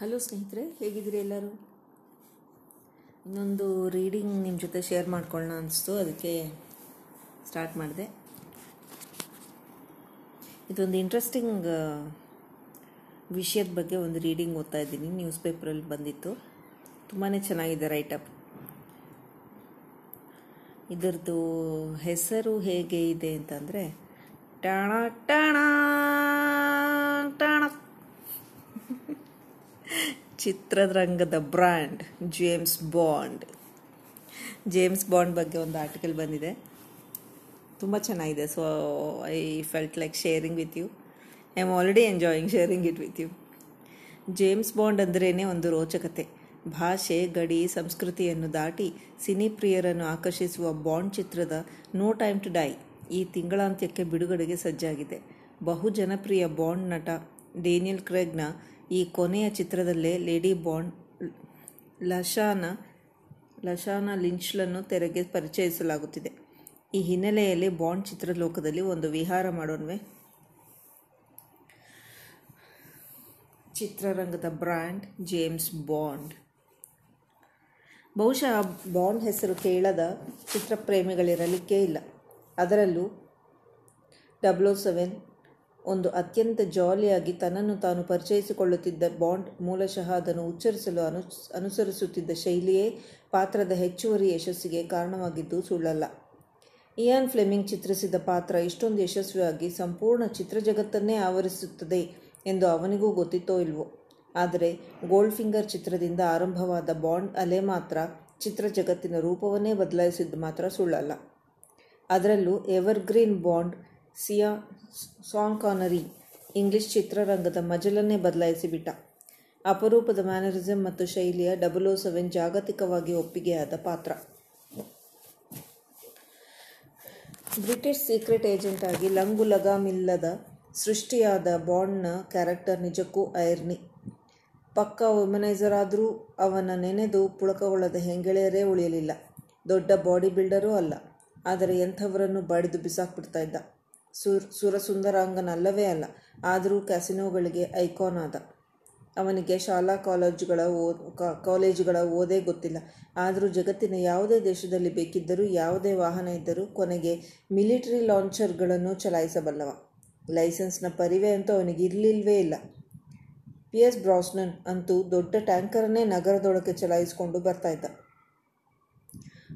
Hello ಸ್ನೇಹಿತರೆ, ಹೇಗಿದ್ದೀರಿ ಎಲ್ಲರೂ? ಇನ್ನೊಂದು ರೀಡಿಂಗ್ ನಿಮ್ಮ ಜೊತೆ ಶೇರ್ ಮಾಡ್ಕೊಳ್ಳೋಣ ಅನಿಸ್ತು, ಅದಕ್ಕೆ ಸ್ಟಾರ್ಟ್ ಮಾಡಿದೆ. ಇದೊಂದು ಇಂಟ್ರೆಸ್ಟಿಂಗ್ ವಿಷಯದ ಬಗ್ಗೆ ಒಂದು ರೀಡಿಂಗ್ ಓದ್ತಾ ಇದ್ದೀನಿ ನ್ಯೂಸ್ ಪೇಪರಲ್ಲಿ ಬಂದಿತ್ತು. ತುಂಬಾ ಚೆನ್ನಾಗಿದೆ ರೈಟಪ್ ಇದರದ್ದು ಹೆಸರು ಹೇಗೆ ಇದೆ ಅಂತಂದರೆ, ಟಾಣ ಟಾಣ ಟಾಣ ಚಿತ್ರರಂಗದ brand James Bond. James Bond ಬಗ್ಗೆ ಒಂದು ಆರ್ಟಿಕಲ್ ಬಂದಿದೆ. ತುಂಬ ಚೆನ್ನಾಗಿದೆ. So I felt like sharing with you I am already enjoying sharing it with you James Bond ಅಂದ್ರೇ ಒಂದು ರೋಚಕತೆ. ಭಾಷೆ, ಗಡಿ, ಸಂಸ್ಕೃತಿಯನ್ನು ದಾಟಿ ಸಿನಿ ಪ್ರಿಯರನ್ನು ಆಕರ್ಷಿಸುವ ಬಾಂಡ್ ಚಿತ್ರದ ನೋ ಟೈಮ್ ಟು ಡೈ ಈ ತಿಂಗಳಾಂತ್ಯಕ್ಕೆ ಬಿಡುಗಡೆಗೆ ಸಜ್ಜಾಗಿದೆ. ಬಹು ಜನಪ್ರಿಯ ಬಾಂಡ್ ನಟ ಡೇನಿಯಲ್ ಕ್ರೆಗ್ನ ಈ ಕೊನೆಯ ಚಿತ್ರದಲ್ಲೇ ಲೇಡಿ ಬಾಂಡ್ ಲಶಾನ ಲಶಾನ ಲಿಂಚ್ಲನ್ನು ತೆರೆಗೆ ಪರಿಚಯಿಸಲಾಗುತ್ತಿದೆ. ಈ ಹಿನ್ನೆಲೆಯಲ್ಲಿ ಬಾಂಡ್ ಚಿತ್ರಲೋಕದಲ್ಲಿ ಒಂದು ವಿಹಾರ ಮಾಡೋಣವೆ. ಚಿತ್ರರಂಗದ ಬ್ರ್ಯಾಂಡ್ ಜೇಮ್ಸ್ ಬಾಂಡ್. ಬಹುಶಃ ಬಾಂಡ್ ಹೆಸರು ಕೇಳದ ಚಿತ್ರಪ್ರೇಮಿಗಳಿರಲಿಕ್ಕೇ ಇಲ್ಲ. ಅದರಲ್ಲೂ ಡಬ್ಲ್ಯೂ ಸೆವೆನ್ ಒಂದು ಅತ್ಯಂತ ಜಾಲಿಯಾಗಿ ತನ್ನನ್ನು ತಾನು ಪರಿಚಯಿಸಿಕೊಳ್ಳುತ್ತಿದ್ದ ಬಾಂಡ್ ಮೂಲಶಃ ಅದನ್ನು ಉಚ್ಚರಿಸಲು ಅನು, ಅನುಸರಿಸುತ್ತಿದ್ದ ಶೈಲಿಯೇ ಪಾತ್ರದ ಹೆಚ್ಚುವರಿ ಯಶಸ್ಸಿಗೆ ಕಾರಣವಾಗಿದ್ದು ಸುಳ್ಳಲ್ಲ. ಇಯಾನ್ ಫ್ಲೆಮಿಂಗ್ ಚಿತ್ರಿಸಿದ ಪಾತ್ರ ಇಷ್ಟೊಂದು ಯಶಸ್ವಿಯಾಗಿ ಸಂಪೂರ್ಣ ಚಿತ್ರ ಜಗತ್ತನ್ನೇ ಆವರಿಸುತ್ತದೆ ಎಂದು ಅವನಿಗೂ ಗೊತ್ತಿತ್ತೋ ಇಲ್ವೋ. ಆದರೆ ಗೋಲ್ಡ್ ಫಿಂಗರ್ ಚಿತ್ರದಿಂದ ಆರಂಭವಾದ ಬಾಂಡ್ ಅಲೆ ಮಾತ್ರ ಚಿತ್ರ ಜಗತ್ತಿನ ರೂಪವನ್ನೇ ಬದಲಾಯಿಸಿದ್ದು ಮಾತ್ರ ಸುಳ್ಳಲ್ಲ. ಅದರಲ್ಲೂ evergreen Bond Sean Connery English ಚಿತ್ರರಂಗದ ಮಜಲನ್ನೇ ಬದಲಾಯಿಸಿಬಿಟ್ಟ ಅಪರೂಪದ ಮ್ಯಾನರಿಸಮ್ ಮತ್ತು ಶೈಲಿಯ ಡಬಲ್ ಓ ಸೆವೆನ್ ಜಾಗತಿಕವಾಗಿ ಒಪ್ಪಿಗೆಯಾದ ಪಾತ್ರ. ಬ್ರಿಟಿಷ್ ಸೀಕ್ರೆಟ್ ಏಜೆಂಟ್ ಆಗಿ ಲಂಗು ಲಗಾಮಿಲ್ಲದ ಸೃಷ್ಟಿಯಾದ ಬಾಂಡ್ನ ಕ್ಯಾರೆಕ್ಟರ್ ನಿಜಕ್ಕೂ ಐರ್ನಿ. ಪಕ್ಕ ವುಮನೈಸರ್ ಆದರೂ ಅವನ ನೆನೆದು ಪುಳಕಗೊಳ್ಳದ ಹೆಂಗೆಳೆಯರೇ ಉಳಿಯಲಿಲ್ಲ. ದೊಡ್ಡ ಬಾಡಿ ಬಿಲ್ಡರೂ ಅಲ್ಲ. ಆದರೆ ಎಂಥವರನ್ನು ಬಡಿದು ಬಿಸಾಕ್ಬಿಡ್ತಾ ಇದ್ದ. ಸುರ್ ಸುರಸುಂದರಾಂಗನಲ್ಲವೇ ಅಲ್ಲ, ಆದರೂ ಕ್ಯಾಸಿನೋಗಳಿಗೆ ಐಕಾನ್ ಆದ. ಅವನಿಗೆ ಶಾಲಾ ಕಾಲೇಜುಗಳ ಓ ಕಾಲೇಜುಗಳ ಓದೇ ಗೊತ್ತಿಲ್ಲ. ಆದರೂ ಜಗತ್ತಿನ ಯಾವುದೇ ದೇಶದಲ್ಲಿ ಬೇಕಿದ್ದರೂ, ಯಾವುದೇ ವಾಹನ ಇದ್ದರೂ ಕೊನೆಗೆ ಮಿಲಿಟರಿ ಲಾಂಚರ್ಗಳನ್ನು ಚಲಾಯಿಸಬಲ್ಲವ. ಲೈಸೆನ್ಸ್ನ ಪರಿವೆ ಅಂತೂ ಅವನಿಗೆ ಇರಲಿಲ್ವೇ ಇಲ್ಲ. ಪಿ ಎಸ್ ಬ್ರಾಸ್ನನ್ ಅಂತೂ ದೊಡ್ಡ ಟ್ಯಾಂಕರನ್ನೇ ನಗರದೊಳಗೆ ಚಲಾಯಿಸಿಕೊಂಡು ಇದ್ದ.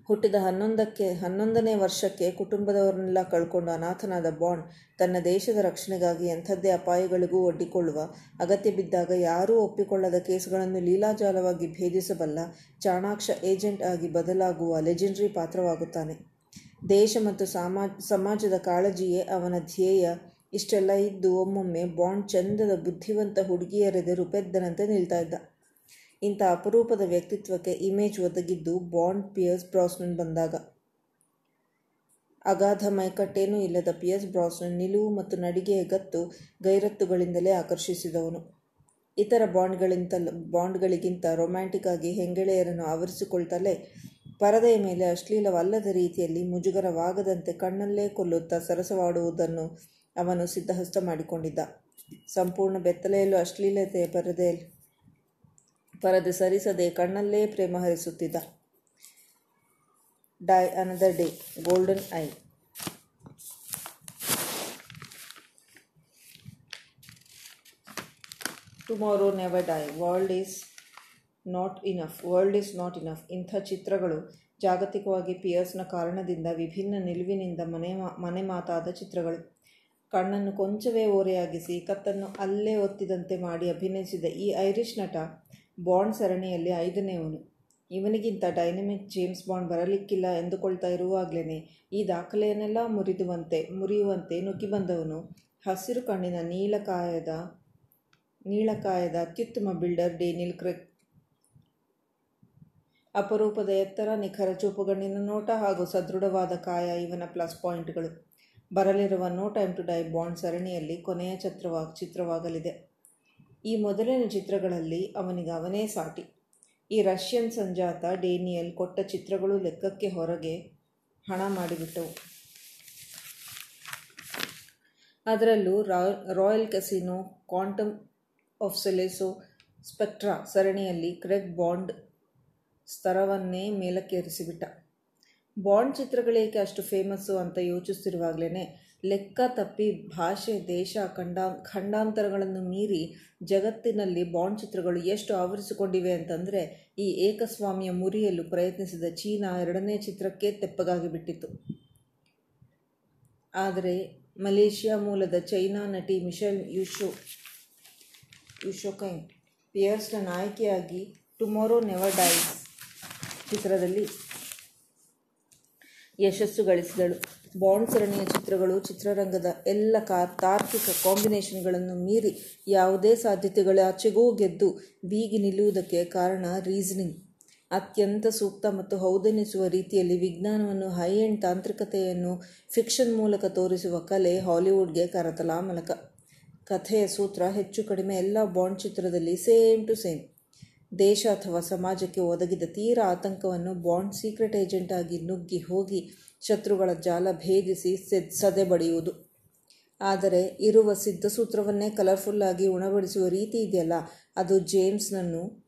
ಹುಟ್ಟಿದ ಹನ್ನೊಂದಕ್ಕೆ, ಹನ್ನೊಂದನೇ ವರ್ಷಕ್ಕೆ ಕುಟುಂಬದವರನ್ನೆಲ್ಲ ಕಳ್ಕೊಂಡು ಅನಾಥನಾದ ಬಾಂಡ್ ತನ್ನ ದೇಶದ ರಕ್ಷಣೆಗಾಗಿ ಎಂಥದ್ದೇ ಅಪಾಯಗಳಿಗೂ ಒಡ್ಡಿಕೊಳ್ಳುವ, ಅಗತ್ಯ ಬಿದ್ದಾಗ ಯಾರೂ ಒಪ್ಪಿಕೊಳ್ಳದ ಕೇಸ್ಗಳನ್ನು ಲೀಲಾಜಾಲವಾಗಿ ಭೇದಿಸಬಲ್ಲ ಚಾಣಾಕ್ಷ ಏಜೆಂಟ್ ಆಗಿ ಬದಲಾಗುವ ಲೆಜೆಂಡ್ರಿ ಪಾತ್ರವಾಗುತ್ತಾನೆ. ದೇಶ ಮತ್ತು ಸಾಮಾ, ಸಮಾಜದ ಕಾಳಜಿಯೇ ಅವನ ಧ್ಯೇಯ. ಇಷ್ಟೆಲ್ಲ ಇದ್ದು ಒಮ್ಮೊಮ್ಮೆ ಬಾಂಡ್ ಚಂದದ ಬುದ್ಧಿವಂತ ಹುಡುಗಿಯರೆದೆ ರುಪೆದ್ದನಂತೆ ನಿಲ್ತಾ ಇದ್ದ. ಇಂಥ ಅಪರೂಪದ ವ್ಯಕ್ತಿತ್ವಕ್ಕೆ ಇಮೇಜ್ ಒದಗಿದ್ದು ಬಾಂಡ್ ಪಿಯರ್ಸ್ ಬ್ರಾಸ್ನನ್ ಬಂದಾಗ. ಅಗಾಧ ಮೈಕಟ್ಟೇನೂ ಇಲ್ಲದ ಪಿಯರ್ಸ್ ಬ್ರಾಸ್ನನ್ ನಿಲುವು ಮತ್ತು ನಡಿಗೆಯ ಗತ್ತು ಗೈರತ್ತುಗಳಿಂದಲೇ ಆಕರ್ಷಿಸಿದವನು. ಇತರ ಬಾಂಡ್ಗಳಿಂತ ಬಾಂಡ್ಗಳಿಗಿಂತ ರೊಮ್ಯಾಂಟಿಕ್ ಆಗಿ ಹೆಂಗೆಳೆಯರನ್ನು ಆವರಿಸಿಕೊಳ್ತಲೇ ಪರದೆಯ ಮೇಲೆ ಅಶ್ಲೀಲವಲ್ಲದ ರೀತಿಯಲ್ಲಿ ಮುಜುಗರವಾಗದಂತೆ ಕಣ್ಣಲ್ಲೇ ಕೊಲ್ಲುತ್ತಾ ಸರಸವಾಡುವುದನ್ನು ಅವನು ಸಿದ್ಧಹಸ್ತ ಮಾಡಿಕೊಂಡಿದ್ದ. ಸಂಪೂರ್ಣ ಬೆತ್ತಲೆಯಲ್ಲೂ ಅಶ್ಲೀಲತೆಯ ಪರದೆಯಲ್ಲಿ ಪರದೆ ಸರಿಸದೆ ಕಣ್ಣಲ್ಲೇ ಪ್ರೇಮ ಹರಿಸುತ್ತಿದ್ದ. Die another day golden eye tomorrow never die world is not enough world is not enough ಇಂಥ ಚಿತ್ರಗಳು ಜಾಗತಿಕವಾಗಿ ಪಿಯರ್ಸ್ನ ಕಾರಣದಿಂದ ವಿಭಿನ್ನ ನಿಲುವಿನಿಂದ ಮನೆ ಮನೆ ಮಾತಾದ ಚಿತ್ರಗಳು. ಕಣ್ಣನ್ನು ಕೊಂಚವೇ ಓರೆಯಾಗಿಸಿ, ಕತ್ತನ್ನು ಅಲ್ಲೇ ಒತ್ತಿದಂತೆ ಮಾಡಿ ಅಭಿನಯಿಸಿದ ಈ ಐರಿಷ್ ನಟ ಬಾಂಡ್ ಸರಣಿಯಲ್ಲಿ ಐದನೇವನು ಇವನಿಗಿಂತ ಡೈನಮಿಕ್ ಜೇಮ್ಸ್ ಬಾಂಡ್ ಬರಲಿಕ್ಕಿಲ್ಲ ಎಂದುಕೊಳ್ತಾ ಇರುವಾಗಲೇ ಈ ದಾಖಲೆಯನ್ನೆಲ್ಲ ಮುರಿದುವಂತೆ, ಮುರಿಯುವಂತೆ ನುಗ್ಗಿ ಬಂದವನು. ಹಸಿರು ಕಣ್ಣಿನ ನೀಲಕಾಯದ ನೀಳಕಾಯದ ಅತ್ಯುತ್ತಮ ಬಿಲ್ಡರ್ ಡೇನಿಲ್ ಕ್ರೆಕ್ ಅಪರೂಪದ ಎತ್ತರ ನಿಖರ ಚೂಪುಗಣ್ಣಿನ ನೋಟ ಹಾಗೂ ಸದೃಢವಾದ ಕಾಯ ಇವನ ಪ್ಲಸ್ ಪಾಯಿಂಟ್ಗಳು. ಬರಲಿರುವ no time to die Bond ಸರಣಿಯಲ್ಲಿ ಕೊನೆಯ ಚಿತ್ರವಾ, ಚಿತ್ರವಾಗಲಿದೆ. ಈ ಮೊದಲಿನ ಚಿತ್ರಗಳಲ್ಲಿ ಅವನಿಗೆ ಅವನೇ ಸಾಟಿ. ಈ ರಷ್ಯನ್ ಸಂಜಾತ ಡೇನಿಯಲ್ ಕೊಟ್ಟ ಚಿತ್ರಗಳು ಲೆಕ್ಕಕ್ಕೆ ಹೊರಗೆ ಹಣ ಮಾಡಿಬಿಟ್ಟವು. ಅದರಲ್ಲೂ royal casino, quantum of solace spectre ಸರಣಿಯಲ್ಲಿ ಕ್ರೆಗ್ ಬಾಂಡ್ ಸ್ತರವನ್ನೇ ಮೇಲಕ್ಕೇರಿಸಿಬಿಟ್ಟ. ಬಾಂಡ್ ಚಿತ್ರಗಳೇಕೆ ಅಷ್ಟು ಫೇಮಸ್ಸು ಅಂತ ಯೋಚಿಸ್ತಿರುವಾಗಲೇ ಲೆಕ್ಕ ತಪ್ಪಿ ಭಾಷೆ, ದೇಶ, ಖಂಡಾ, ಖಂಡಾಂತರಗಳನ್ನು ಮೀರಿ ಜಗತ್ತಿನಲ್ಲಿ ಬಾಂಡ್ ಚಿತ್ರಗಳು ಎಷ್ಟು ಆವರಿಸಿಕೊಂಡಿವೆ ಅಂತಂದರೆ, ಈ ಏಕಸ್ವಾಮಿಯ ಮುರಿಯಲು ಪ್ರಯತ್ನಿಸಿದ ಚೀನಾ ಎರಡನೇ ಚಿತ್ರಕ್ಕೆ ತೆಪ್ಪಗಾಗಿ ಬಿಟ್ಟಿತ್ತು. ಆದರೆ, ಮಲೇಷಿಯಾ ಮೂಲದ ಚೈನಾ ನಟಿ ಮಿಶೆಲ್ ಯುಶೋ, ಯುಶೋಕೈನ್ ಪಿಯರ್ಸ್ನ ನಾಯಕಿಯಾಗಿ ಟುಮಾರೋ ನೆವರ್ ಡೈಸ್ ಚಿತ್ರದಲ್ಲಿ ಯಶಸ್ಸು ಗಳಿಸಿದಳು. ಬಾಂಡ್ ಸರಣಿಯ ಚಿತ್ರಗಳು, ಚಿತ್ರರಂಗದ ಎಲ್ಲ ತಾರ್ಕಿಕ ಕಾಂಬಿನೇಷನ್ಗಳನ್ನು ಮೀರಿ ಯಾವುದೇ ಸಾಧ್ಯತೆಗಳಾಚೆಗೂ ಗೆದ್ದು ಬೀಗಿ ನಿಲ್ಲುವುದಕ್ಕೆ ಕಾರಣ ರೀಸನಿಂಗ್. ಅತ್ಯಂತ ಸೂಕ್ತ ಮತ್ತು ಹೌದೆನಿಸುವ ರೀತಿಯಲ್ಲಿ ವಿಜ್ಞಾನವನ್ನು ಹೈ ಎಂಡ್ ತಾಂತ್ರಿಕತೆಯನ್ನು ಫಿಕ್ಷನ್ ಮೂಲಕ ತೋರಿಸುವ ಕಲೆ ಹಾಲಿವುಡ್ಗೆ ಕರತಲಾಮಲಕ. ಕಥೆಯ ಸೂತ್ರ ಹೆಚ್ಚು ಕಡಿಮೆ ಎಲ್ಲ ಬಾಂಡ್ ಚಿತ್ರದಲ್ಲಿ ಸೇಮ್ ಟು ಸೇಮ್. ದೇಶ ಅಥವಾ ಸಮಾಜಕ್ಕೆ ಒದಗಿದ ತೀರ ಆತಂಕವನ್ನು ಬಾಂಡ್ ಸೀಕ್ರೆಟ್ ಏಜೆಂಟ್ ಆಗಿ ನುಗ್ಗಿ ಹೋಗಿ ಶತ್ರುಗಳ ಜಾಲ ಭೇದಿಸಿ ಸದೆ ಬಡಿಯುವುದು. ಆದರೆ ಇರುವ ಸಿದ್ಧಸೂತ್ರವನ್ನೇ ಕಲರ್ಫುಲ್ಲಾಗಿ ಉಣಬಡಿಸುವ ರೀತಿ ಇದೆಯಲ್ಲ, ಅದು ಜೇಮ್ಸ್ನನ್ನು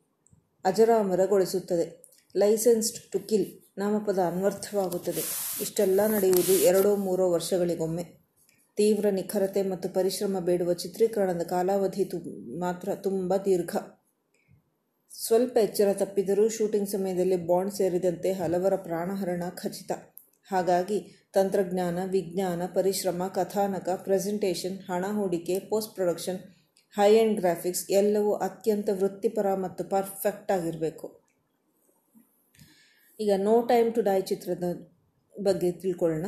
ಅಜರಾಮರಗೊಳಿಸುತ್ತದೆ. ಲೈಸೆನ್ಸ್ಡ್ ಟು ಕಿಲ್ ನಾಮಪದ ಅನ್ವರ್ಥವಾಗುತ್ತದೆ. ಇಷ್ಟೆಲ್ಲ ನಡೆಯುವುದು ಎರಡೋ ಮೂರೋ ವರ್ಷಗಳಿಗೊಮ್ಮೆ. ತೀವ್ರ ನಿಖರತೆ ಮತ್ತು ಪರಿಶ್ರಮ ಬೇಡುವ ಚಿತ್ರೀಕರಣದ ಕಾಲಾವಧಿ ತು, ಮಾತ್ರ ತುಂಬ ದೀರ್ಘ. ಸ್ವಲ್ಪ ಎಚ್ಚರ ತಪ್ಪಿದರೂ ಶೂಟಿಂಗ್ ಸಮಯದಲ್ಲಿ ಬಾಂಡ್ ಸೇರಿದಂತೆ ಹಲವರ ಪ್ರಾಣಹರಣ ಖಚಿತ. ಹಾಗಾಗಿ ತಂತ್ರಜ್ಞಾನ, ವಿಜ್ಞಾನ, ಪರಿಶ್ರಮ, ಕಥಾನಕ, ಪ್ರೆಸೆಂಟೇಷನ್, ಹಣ ಹೂಡಿಕೆ, post production high end graphics ಎಲ್ಲವೂ ಅತ್ಯಂತ ವೃತ್ತಿಪರ ಮತ್ತು ಪರ್ಫೆಕ್ಟ್ ಆಗಿರಬೇಕು. ಈಗ ನೋ ಟೈಮ್ ಟು ಡೈ ಚಿತ್ರದ ಬಗ್ಗೆ ತಿಳ್ಕೊಳ್ಳೋಣ.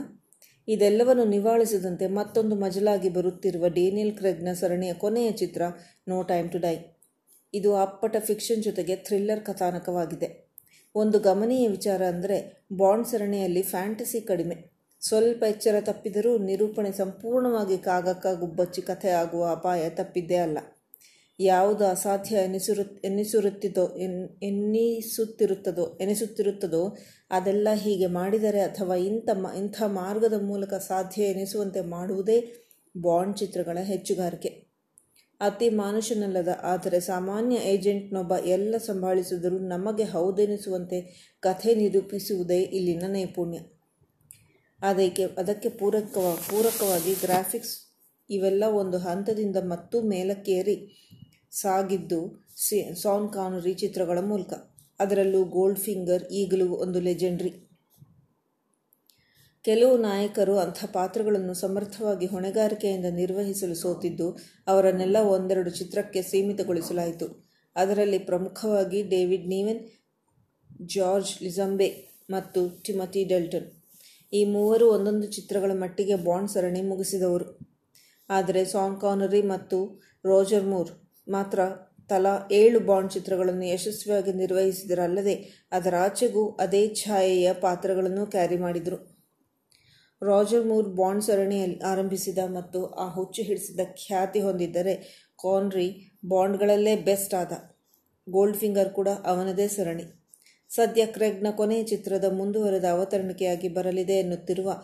ಇದೆಲ್ಲವನ್ನು ನಿವಾಳಿಸದಂತೆ ಮತ್ತೊಂದು ಮಜಲಾಗಿ ಬರುತ್ತಿರುವ ಡೇನಿಯಲ್ ಕ್ರೆಗ್ನ ಸರಣಿಯ ಕೊನೆಯ ಚಿತ್ರ ನೋ ಟೈಮ್ ಟು ಡೈ. ಇದು ಅಪ್ಪಟ ಫಿಕ್ಷನ್ ಜೊತೆಗೆ ಥ್ರಿಲ್ಲರ್ ಕಥಾನಕವಾಗಿದೆ. ಒಂದು ಗಮನೀಯ ವಿಚಾರ ಅಂದರೆ ಬಾಂಡ್ ಸರಣಿಯಲ್ಲಿ ಫ್ಯಾಂಟಸಿ ಕಡಿಮೆ. ಸ್ವಲ್ಪ ಎಚ್ಚರ ತಪ್ಪಿದರೂ ನಿರೂಪಣೆ ಸಂಪೂರ್ಣವಾಗಿ ಕಾಗಕ್ಕ ಗುಬ್ಬಚ್ಚಿ ಕಥೆ ಆಗುವ ಅಪಾಯ ತಪ್ಪಿದ್ದೇ ಅಲ್ಲ. ಯಾವುದು ಅಸಾಧ್ಯ ಎನಿಸಿರು ಎನ್ನಿಸಿರುತ್ತಿದೋ ಎನ್ ಎನ್ನಿಸುತ್ತಿರುತ್ತದೋ ಎನಿಸುತ್ತಿರುತ್ತದೋ ಅದೆಲ್ಲ ಹೀಗೆ ಮಾಡಿದರೆ ಅಥವಾ ಇಂಥ ಮ, ಇಂಥ ಮಾರ್ಗದ ಮೂಲಕ ಸಾಧ್ಯ ಎನಿಸುವಂತೆ ಮಾಡುವುದೇ ಬಾಂಡ್ ಚಿತ್ರಗಳ ಹೆಚ್ಚುಗಾರಿಕೆ. ಅತಿ ಮಾನುಷನಲ್ಲದ ಆದರೆ ಸಾಮಾನ್ಯ ಏಜೆಂಟ್ನೊಬ್ಬ ಎಲ್ಲ ಸಂಭಾಳಿಸಿದರೂ ನಮಗೆ ಹೌದೆನಿಸುವಂತೆ ಕಥೆ ನಿರೂಪಿಸುವುದೇ ಇಲ್ಲಿನ ನೈಪುಣ್ಯ. ಅದಕ್ಕೆ ಅದಕ್ಕೆ ಪೂರಕವ, ಪೂರಕವಾಗಿ ಗ್ರಾಫಿಕ್ಸ್ ಇವೆಲ್ಲ ಒಂದು ಹಂತದಿಂದ ಮತ್ತೂ ಮೇಲಕ್ಕೇರಿ ಸಾಗಿದ್ದು ಸಾನ್ ಕಾನರಿ ಚಿತ್ರಗಳ ಮೂಲಕ. ಅದರಲ್ಲೂ ಗೋಲ್ಡ್ ಫಿಂಗರ್, ಈಗಲೂ ಒಂದು ಲೆಜೆಂಡ್ರಿ. ಕೆಲವು ನಾಯಕರು ಅಂಥ ಪಾತ್ರಗಳನ್ನು ಸಮರ್ಥವಾಗಿ ಹೊಣೆಗಾರಿಕೆಯಿಂದ ನಿರ್ವಹಿಸಲು ಸೋತಿದ್ದು, ಅವರನ್ನೆಲ್ಲ ಒಂದೆರಡು ಚಿತ್ರಕ್ಕೆ ಸೀಮಿತಗೊಳಿಸಲಾಯಿತು. ಅದರಲ್ಲಿ ಪ್ರಮುಖವಾಗಿ ಡೇವಿಡ್ ನೀವೆನ್, ಜಾರ್ಜ್ ಲಿಜಂಬೆ ಮತ್ತು ಟಿಮತಿ ಡೆಲ್ಟನ್. ಈ ಮೂವರು ಒಂದೊಂದು ಚಿತ್ರಗಳ ಮಟ್ಟಿಗೆ ಬಾಂಡ್ ಸರಣಿ ಮುಗಿಸಿದವರು. ಆದರೆ ಸಾಂಗ್ ಕಾನರಿ ಮತ್ತು ರೋಜರ್ ಮೂರ್ ಮಾತ್ರ ತಲಾ ಏಳು ಬಾಂಡ್ ಚಿತ್ರಗಳನ್ನು ಯಶಸ್ವಿಯಾಗಿ ನಿರ್ವಹಿಸಿದರಲ್ಲದೆ ಅದರಾಚೆಗೂ ಅದೇ ಛಾಯೆಯ ಪಾತ್ರಗಳನ್ನು ಕ್ಯಾರಿ ಮಾಡಿದರು. ರಾಜರ್ ಮೂರ್ ಬಾಂಡ್ ಸರಣಿಯಲ್ಲಿ ಆರಂಭಿಸಿದ ಮತ್ತು ಆ ಹುಚ್ಚು ಹಿಡಿಸಿದ ಖ್ಯಾತಿ ಹೊಂದಿದ್ದರೆ ಕಾನ್ರಿ ಬಾಂಡ್ಗಳಲ್ಲೇ ಬೆಸ್ಟ್ ಆದ. ಗೋಲ್ಡ್ ಫಿಂಗರ್ ಕೂಡ ಅವನದೇ ಸರಣಿ. ಸದ್ಯ ಕ್ರೆಗ್ನ ಕೊನೆಯ ಚಿತ್ರದ ಮುಂದುವರೆದ ಅವತರಣಿಕೆಯಾಗಿ ಬರಲಿದೆ ಎನ್ನುತ್ತಿರುವ,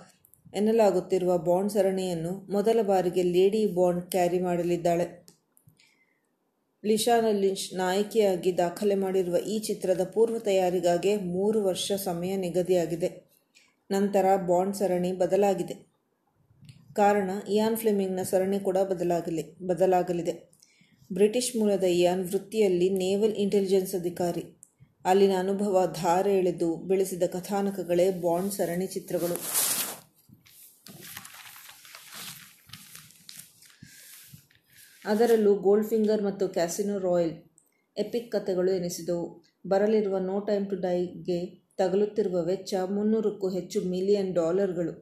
ಎನ್ನಲಾಗುತ್ತಿರುವ ಬಾಂಡ್ ಸರಣಿಯನ್ನು ಮೊದಲ ಬಾರಿಗೆ ಲೇಡಿ ಬಾಂಡ್ ಕ್ಯಾರಿ ಮಾಡಲಿದ್ದಾಳೆ. ಲಿಶಾನ ಲಿಂಚ್ ನಾಯಕಿಯಾಗಿ ದಾಖಲೆ ಮಾಡಿರುವ ಈ ಚಿತ್ರದ ಪೂರ್ವ ತಯಾರಿಗಾಗಿ ಮೂರು ವರ್ಷ ಸಮಯ ನಿಗದಿಯಾಗಿದೆ. ನಂತರ ಬಾಂಡ್ ಸರಣಿ ಬದಲಾಗಿದೆ. ಕಾರಣ, ಇಯಾನ್ ಫ್ಲೆಮಿಂಗ್ನ ಸರಣಿ ಕೂಡ ಬದಲಾಗಲಿ, ಬದಲಾಗಲಿದೆ. ಬ್ರಿಟಿಷ್ ಮೂಲದ ಇಯಾನ್ ವೃತ್ತಿಯಲ್ಲಿ ನೇವಲ್ ಇಂಟೆಲಿಜೆನ್ಸ್ ಅಧಿಕಾರಿ. ಅಲ್ಲಿನ ಅನುಭವ ಧಾರೆ ಎಳೆದು ಬೆಳೆಸಿದ ಕಥಾನಕಗಳೇ ಬಾಂಡ್ ಸರಣಿ ಚಿತ್ರಗಳು. ಅದರಲ್ಲೂ ಗೋಲ್ಡ್ ಫಿಂಗರ್ ಮತ್ತು ಕ್ಯಾಸಿನೋ ರಾಯಲ್ ಎಪಿಕ್ ಕಥೆಗಳು ಎನಿಸಿದವು. ಬರಲಿರುವ ನೋ ಟೈಮ್ ಟು ಡೈಗೆ ತಗಲುತ್ತಿರುವ ವೆಚ್ಚ ಮುನ್ನೂರಕ್ಕೂ ಹೆಚ್ಚು ಮಿಲಿಯನ್ ಡಾಲರ್ಗಳು.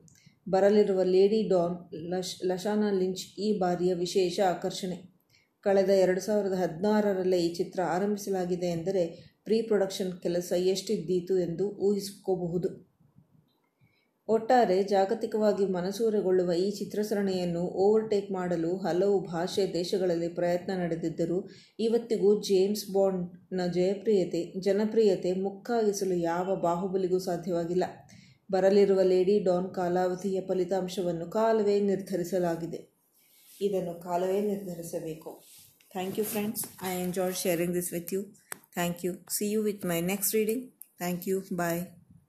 ಬರಲಿರುವ ಲೇಡಿ ಡಾನ್ ಲಶ್, ಲಶಾನಾ ಲಿಂಚ್ ಈ ಬಾರಿಯ ವಿಶೇಷ ಆಕರ್ಷಣೆ. ಕಳೆದ ಎರಡು ಸಾವಿರದ ಹದಿನಾರರಲ್ಲೇ ಈ ಚಿತ್ರ ಆರಂಭಿಸಲಾಗಿದೆ ಎಂದರೆ ಪ್ರೀ ಪ್ರೊಡಕ್ಷನ್ ಕೆಲಸ ಎಷ್ಟಿದ್ದೀತು ಎಂದು ಊಹಿಸಿಕೋಬಹುದು ಒಟ್ಟಾರೆ ಜಾಗತಿಕವಾಗಿ ಮನಸೂರೆಗೊಳ್ಳುವ ಈ ಚಿತ್ರಸರಣಿಯನ್ನು ಓವರ್ಟೇಕ್ ಮಾಡಲು ಹಲವು ಭಾಷೆ ದೇಶಗಳಲ್ಲಿ ಪ್ರಯತ್ನ ನಡೆದಿದ್ದರೂ, ಇವತ್ತಿಗೂ ಜೇಮ್ಸ್ ಬಾಂಡ್ನ ಜಯಪ್ರಿಯತೆ, ಜನಪ್ರಿಯತೆ ಮುಕ್ಕಾಗಿಸಲು ಯಾವ ಬಾಹುಬಲಿಗೂ ಸಾಧ್ಯವಾಗಿಲ್ಲ. ಬರಲಿರುವ ಲೇಡಿ ಡಾನ್ ಕಾಲಾವಧಿಯ ಫಲಿತಾಂಶವನ್ನು ಕಾಲವೇ ನಿರ್ಧರಿಸಲಾಗಿದೆ. ಇದನ್ನು ಕಾಲವೇ ನಿರ್ಧರಿಸಬೇಕು. Thank you friends. I enjoy sharing this with you. Thank you. See you with my next reading thank you. Bye.